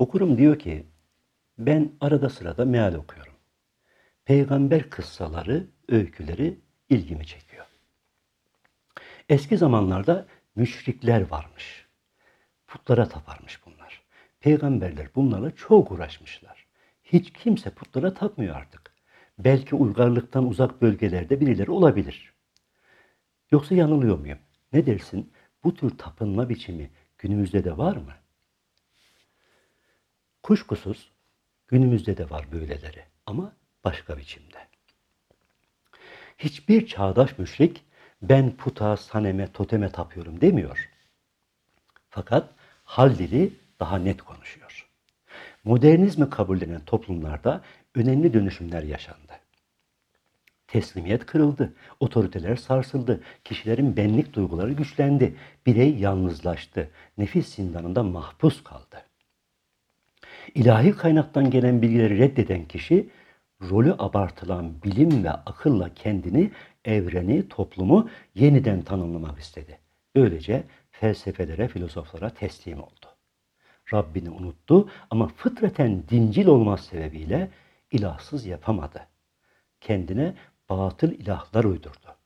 Okurum diyor ki ben arada sırada meal okuyorum. Peygamber kıssaları, öyküleri ilgimi çekiyor. Eski zamanlarda müşrikler varmış. Putlara taparmış bunlar. Peygamberler bunlarla çok uğraşmışlar. Hiç kimse putlara tapmıyor artık. Belki uygarlıktan uzak bölgelerde birileri olabilir. Yoksa yanılıyor muyum? Ne dersin? Bu tür tapınma biçimi günümüzde de var mı? Kuşkusuz günümüzde de var böyleleri ama başka biçimde. Hiçbir çağdaş müşrik ben puta, saneme, toteme tapıyorum demiyor. Fakat hal dili daha net konuşuyor. Modernizmi kabullenen toplumlarda önemli dönüşümler yaşandı. Teslimiyet kırıldı, otoriteler sarsıldı, kişilerin benlik duyguları güçlendi, birey yalnızlaştı, nefis zindanında mahpus kaldı. İlahi kaynaktan gelen bilgileri reddeden kişi, rolü abartılan bilim ve akılla kendini, evreni, toplumu yeniden tanımlamak istedi. Böylece felsefelere, filozoflara teslim oldu. Rabbini unuttu ama fıtraten dincil olmaz sebebiyle ilahsız yapamadı. Kendine batıl ilahlar uydurdu.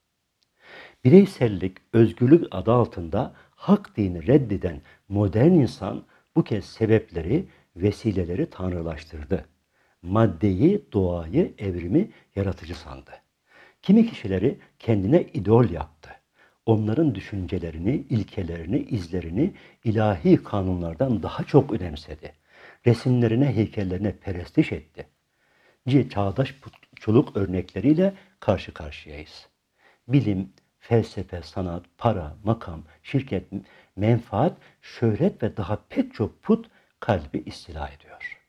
Bireysellik, özgürlük adı altında hak dini reddeden modern insan bu kez sebepleri, vesileleri tanrılaştırdı. Maddeyi, doğayı, evrimi yaratıcı sandı. Kimi kişileri kendine idol yaptı. Onların düşüncelerini, ilkelerini, izlerini ilahi kanunlardan daha çok önemsedi. Resimlerine, heykellerine perestiş etti. Çağdaş putçuluk örnekleriyle karşı karşıyayız. Bilim, felsefe, sanat, para, makam, şirket, menfaat, şöhret ve daha pek çok put kalbi istila ediyor.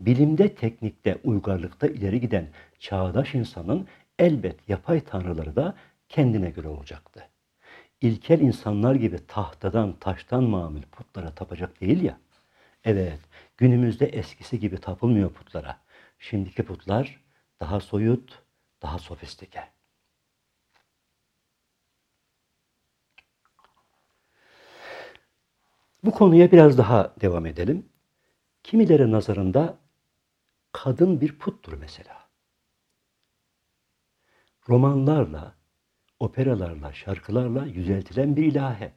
Bilimde, teknikte, uygarlıkta ileri giden çağdaş insanın elbet yapay tanrıları da kendine göre olacaktı. İlkel insanlar gibi tahtadan, taştan mamül putlara tapacak değil ya. Evet, günümüzde eskisi gibi tapılmıyor putlara. Şimdiki putlar daha soyut, daha sofistike. Bu konuya biraz daha devam edelim. Kimileri nazarında kadın bir puttur mesela. Romanlarla, operalarla, şarkılarla yüceltilen bir ilahe.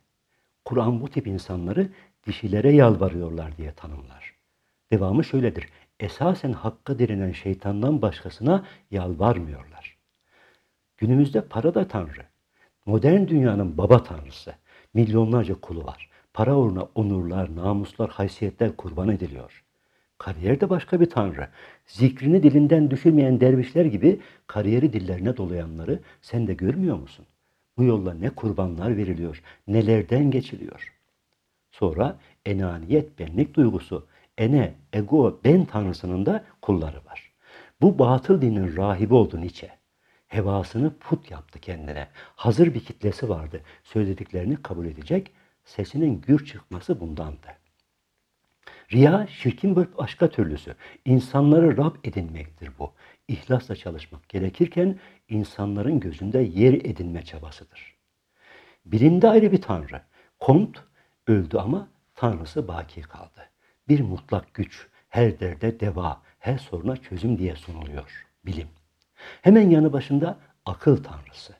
Kur'an bu tip insanları dişilere yalvarıyorlar diye tanımlar. Devamı şöyledir. Esasen hakka direnen şeytandan başkasına yalvarmıyorlar. Günümüzde para da tanrı. Modern dünyanın baba tanrısı. Milyonlarca kulu var. Para uğruna onurlar, namuslar, haysiyetler kurban ediliyor. Kariyer de başka bir tanrı. Zikrini dilinden düşürmeyen dervişler gibi kariyeri dillerine dolayanları sen de görmüyor musun? Bu yolla ne kurbanlar veriliyor, nelerden geçiliyor. Sonra enaniyet, benlik duygusu, ene, ego, ben tanrısının da kulları var. Bu batıl dinin rahibi oldu Nietzsche. Hevasını put yaptı kendine. Hazır bir kitlesi vardı. Söylediklerini kabul edecek. Sesinin gür çıkması bundandı. Riya şirkin bir başka türlüsü. İnsanları Rab edinmektir bu. İhlasla çalışmak gerekirken insanların gözünde yer edinme çabasıdır. Bilimde ayrı bir tanrı. Kont öldü ama tanrısı baki kaldı. Bir mutlak güç, her derde deva, her soruna çözüm diye sunuluyor bilim. Hemen yanı başında akıl tanrısı.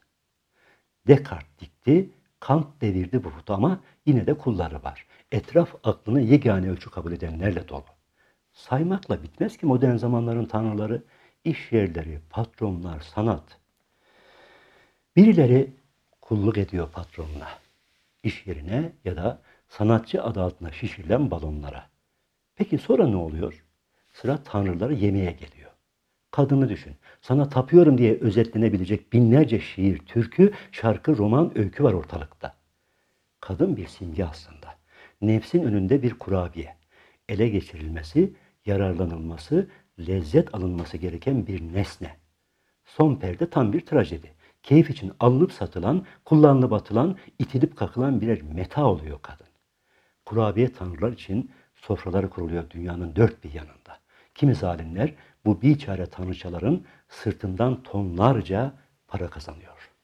Descartes dikti, Kant devirdi bu putu ama yine de kulları var etraf aklını yegane ölçü kabul edenlerle dolu. Saymakla bitmez ki modern zamanların tanrıları, iş yerleri, patronlar, sanat. Birileri kulluk ediyor patronuna, iş yerine ya da sanatçı adı altında şişirilen balonlara. Peki sonra ne oluyor? Sıra tanrıları yemeye geliyor. Kadını düşün. Sana tapıyorum diye özetlenebilecek binlerce şiir, türkü, şarkı, roman, öykü var ortalıkta. Kadın bir simge aslında nefsin önünde bir kurabiye. Ele geçirilmesi, yararlanılması, lezzet alınması gereken bir nesne. Son perde tam bir trajedi. Keyif için alınıp satılan, kullanılıp atılan, itilip kakılan birer meta oluyor kadın. Kurabiye tanrılar için sofraları kuruluyor dünyanın dört bir yanında. Kimi zalimler bu biçare tanrıçaların sırtından tonlarca para kazanıyor.